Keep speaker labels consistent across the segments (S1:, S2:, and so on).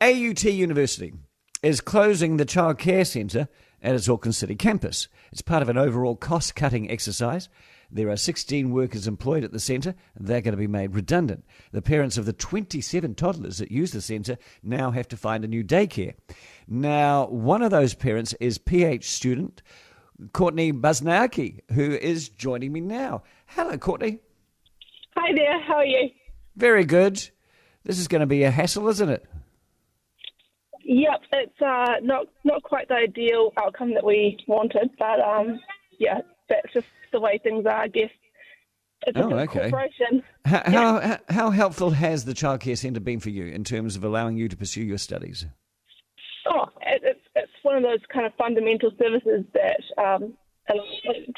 S1: AUT University is closing the Child Care Centre at its Auckland City campus. It's part of an overall cost cutting exercise. There are 16 workers employed at the centre, they're going to be made redundant. The parents of the 27 toddlers that use the centre now have to find a new daycare. Now, one of those parents is PhD student Courtney Basniaki, who is joining me now. Hello, Courtney.
S2: Hi there, how are you?
S1: Very good. This is going to be a hassle, isn't it?
S2: Yep, it's uh, not not quite the ideal outcome that we wanted, but um, yeah, that's just the way things are, I guess. It's
S1: Oh,
S2: big
S1: okay.
S2: corporation.
S1: How, how, how helpful has the childcare centre been for you in terms of allowing you to pursue your studies?
S2: Oh, it, it's it's one of those kind of fundamental services that um,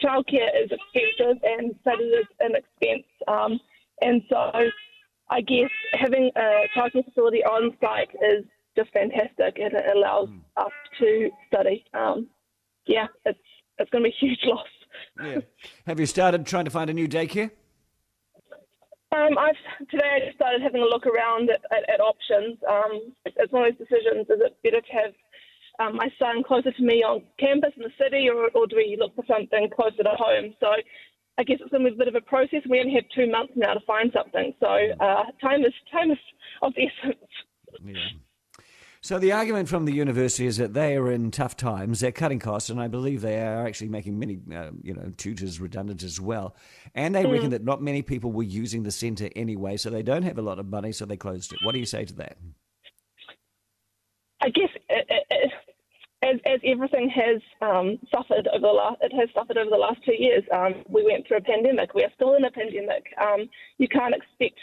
S2: childcare is expensive and study is an expense, um, and so I guess having a childcare facility on site is just fantastic, and it allows us to study. Um, yeah, it's it's going to be a huge loss.
S1: Yeah. Have you started trying to find a new daycare?
S2: Um, I've today I just started having a look around at, at, at options. Um, it's, it's one of those decisions: is it better to have um, my son closer to me on campus in the city, or, or do we look for something closer to home? So I guess it's going to be a bit of a process. We only have two months now to find something, so uh, time is time is of the essence.
S1: Yeah. So the argument from the university is that they are in tough times. They're cutting costs, and I believe they are actually making many, uh, you know, tutors redundant as well. And they reckon that not many people were using the centre anyway, so they don't have a lot of money, so they closed it. What do you say to that?
S2: I guess it, it, it, as as everything has um, suffered over the last, it has suffered over the last two years. Um, we went through a pandemic. We are still in a pandemic. Um, you can't expect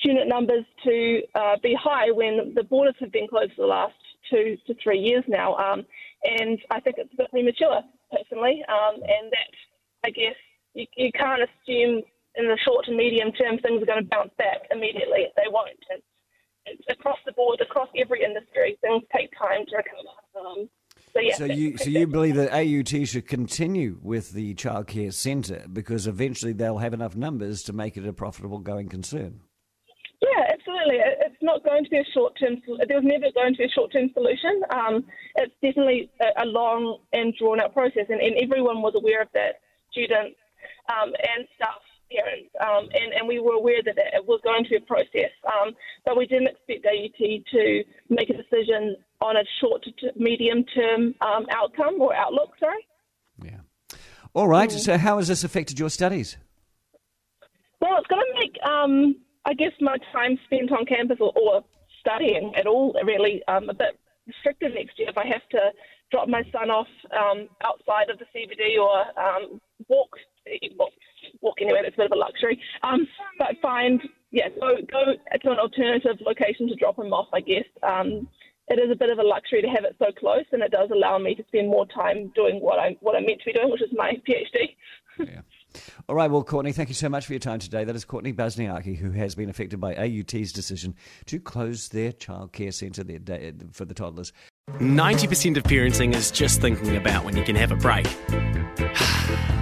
S2: student numbers to uh, be high when the borders have been closed for the last two to three years now. Um, and I think it's a bit premature, personally. Um, and that I guess you, you can't assume in the short to medium term things are going to bounce back immediately. They won't. It's, it's across the board, across every industry. Things take time to recover. Um, so yeah.
S1: So you, so you believe that AUT should continue with the childcare centre because eventually they'll have enough numbers to make it a profitable going concern.
S2: It- It's not going to be a short term. There was never going to be a short term solution. Um, it's definitely a, long and drawn out process, and, and everyone was aware of that. Students um, and staff, parents, um, and, and we were aware that it was going to be a process. Um, but we didn't expect AUT to make a decision on a short to medium term um, outcome or outlook. Sorry.
S1: Yeah. All right. So how has this affected your studies?
S2: Well, it's going to make, um, I guess, my time spent on campus or, or studying at all really um, a bit restricted next year if I have to drop my son off um, outside of the CBD or um, walk, well, walk anyway. That's a bit of a luxury. Um, but find, yeah, go go to an alternative location to drop him off. I guess um, it is a bit of a luxury to have it so close, and it does allow me to spend more time doing what I what I'm meant to be doing, which is my PhD.
S1: Yeah. All right, well, Courtney, thank you so much for your time today. That is Courtney Basniaki, who has been affected by AUT's decision to close their childcare centre for the toddlers.
S3: 90% of parenting is just thinking about when you can have a break.